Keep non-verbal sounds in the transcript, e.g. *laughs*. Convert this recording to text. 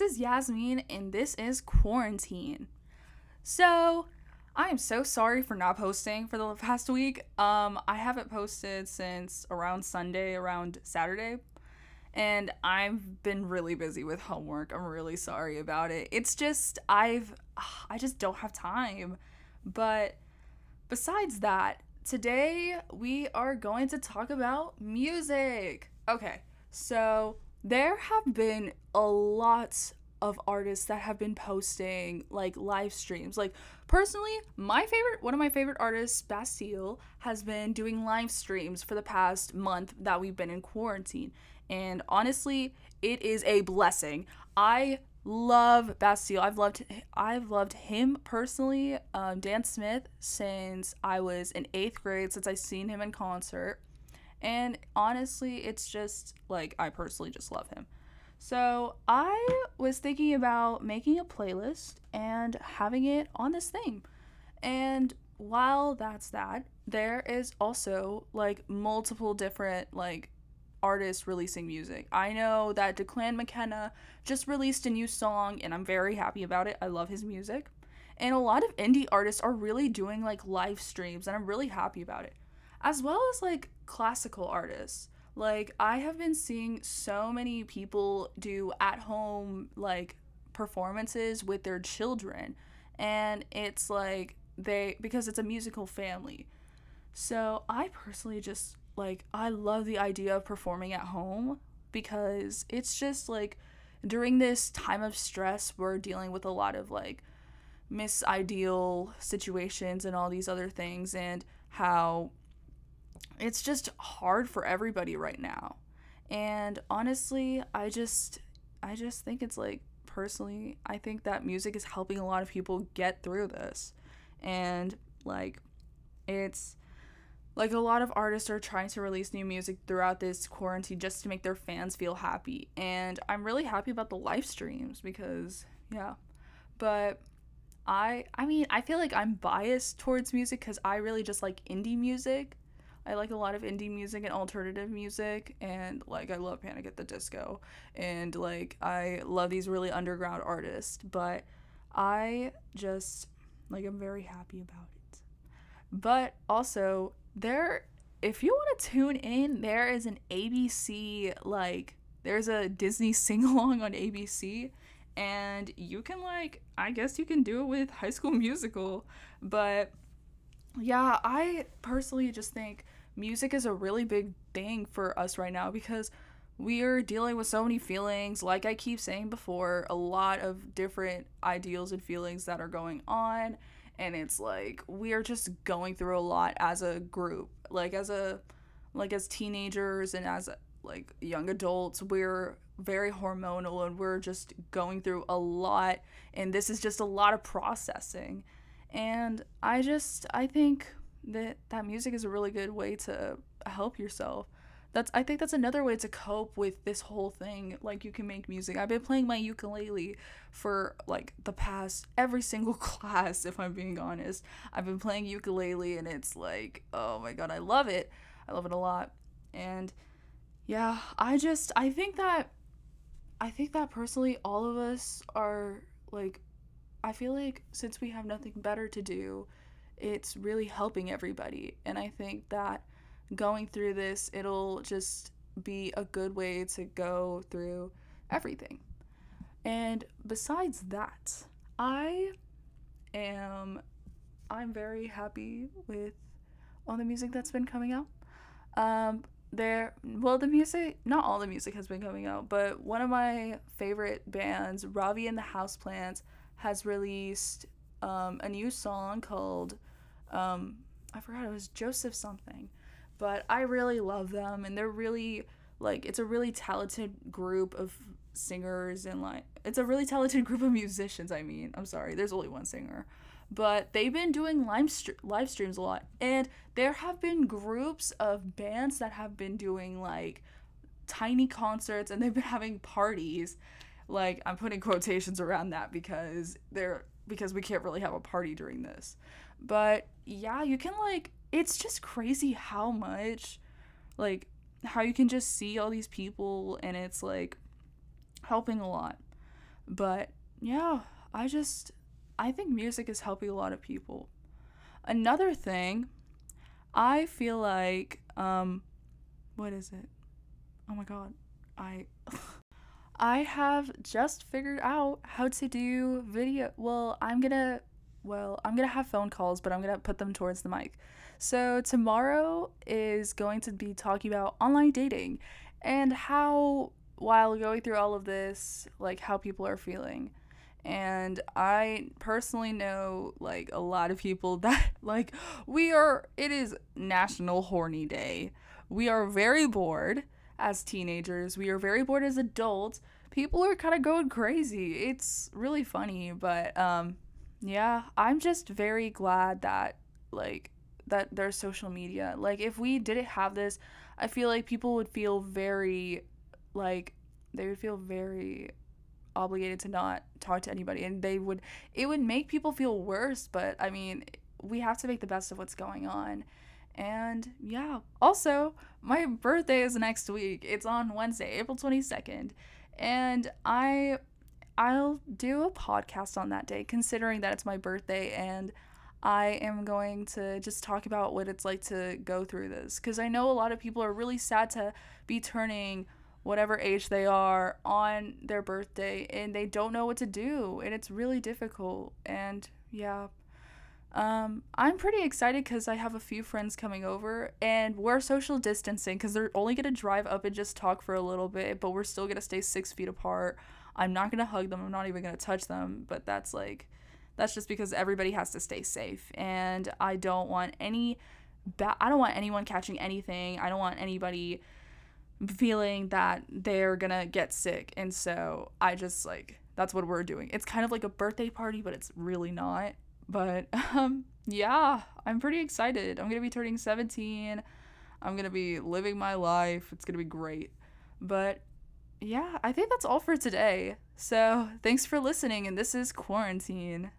is Yasmin, and this is Quarantine. So, I am so sorry for not posting for the past week. Um, I haven't posted since around Sunday, around Saturday, and I've been really busy with homework. I'm really sorry about it. It's just I've I just don't have time. But besides that, today we are going to talk about music. Okay. So, there have been a lot of artists that have been posting like live streams. Like personally, my favorite one of my favorite artists, Bastille, has been doing live streams for the past month that we've been in quarantine. And honestly, it is a blessing. I love Bastille. I've loved I've loved him personally, um, Dan Smith, since I was in eighth grade, since I seen him in concert. And honestly, it's just like I personally just love him. So I was thinking about making a playlist and having it on this thing. And while that's that, there is also like multiple different like artists releasing music. I know that Declan McKenna just released a new song and I'm very happy about it. I love his music. And a lot of indie artists are really doing like live streams and I'm really happy about it. As well as like classical artists. Like I have been seeing so many people do at home like performances with their children and it's like they because it's a musical family. So I personally just like I love the idea of performing at home because it's just like during this time of stress we're dealing with a lot of like misideal situations and all these other things and how it's just hard for everybody right now. And honestly, I just I just think it's like personally, I think that music is helping a lot of people get through this. And like it's like a lot of artists are trying to release new music throughout this quarantine just to make their fans feel happy. And I'm really happy about the live streams because yeah. But I I mean, I feel like I'm biased towards music cuz I really just like indie music I like a lot of indie music and alternative music, and like I love Panic at the Disco, and like I love these really underground artists, but I just like I'm very happy about it. But also, there, if you want to tune in, there is an ABC like there's a Disney *laughs* sing along on ABC and you can like I guess you can do it with High School Musical, but yeah, I personally just think music is a really big thing for us right now because we are dealing with so many feelings. Like I keep saying before, a lot of different ideals and feelings that are going on. And it's like we are just going through a lot as a group. Like as a like as teenagers and as like young adults, we're very hormonal and we're just going through a lot and this is just a lot of processing. And I just I think that that music is a really good way to help yourself. That's i think that's another way to cope with this whole thing like you can make music. I've been playing my ukulele for like the past every single *laughs* class if i'm being honest. I've been playing ukulele and it's like oh my god i love it. I love it a lot. And yeah i just i think that i think that personally all of us are like i feel like since we have nothing better to do it's really helping everybody. And I think that going through this, it'll just be a good way to go through everything. And besides that, I am I'm very happy with all the music that's been coming out. Um there well the music not all the music has been coming out, but one of my favorite bands, Ravi and the Houseplants, has released um, a new song called um, I forgot it was Joseph something, but I really love them and they're really like it's a really talented group of singers and like it's a really talented *laughs* group of musicians. I mean, I'm sorry, there's only one singer, but they've been doing live st- live streams a lot, and there have been groups of bands that have been doing like tiny concerts and they've been having parties. Like I'm putting quotations around that because they're because we can't really have a party during this. But yeah, you can like it's just crazy how much like how you can just see all these people and it's like helping a lot. But yeah, I just I think music is helping a lot of people. Another thing, I feel like um what is it? Oh my god. I *laughs* I have just figured out how to do video. Well, I'm to well, I'm to have phone calls, but I'm to put them towards the mic. So, tomorrow is going to be talking about online dating and how while going through all of this, like how people are feeling. And I personally know like a lot of people *laughs* that like we are it is National Horny Day. We are very bored as teenagers. We are very bored as adults. People are kind of going crazy. It's really funny, but um yeah, I'm just very glad that like that there's social media. Like if we didn't have this, I feel like people would feel very like they would feel very obligated to not talk to anybody and they would it would make people feel worse, but I mean, we have to make the best of what's going on. And yeah, also, my birthday is next week. It's on Wednesday, April 22nd. And I I'll do a podcast on that day considering that it's my birthday and I am going to just talk about what it's like to go through this cuz I know a lot of people are really sad to be turning whatever age they are on their birthday and they don't know what to do and it's really difficult and yeah um, I'm pretty excited because I have a few friends coming over and we're social distancing because they're only going to drive up and just talk for a little bit, but we're still going to stay six feet apart. I'm not going to hug them. I'm not even going to touch them, but that's like, that's just because everybody has to stay safe. And I don't want any, ba- I don't want anyone catching anything. I don't want anybody feeling that they're going to get sick. And so I just like, that's what we're doing. It's kind of like a birthday party, but it's really not but *laughs* um yeah, I'm pretty excited. I'm going to be turning 17. I'm going to be living my life. It's going to be great. But yeah, I think that's all for today. So, thanks for listening and this is Quarantine.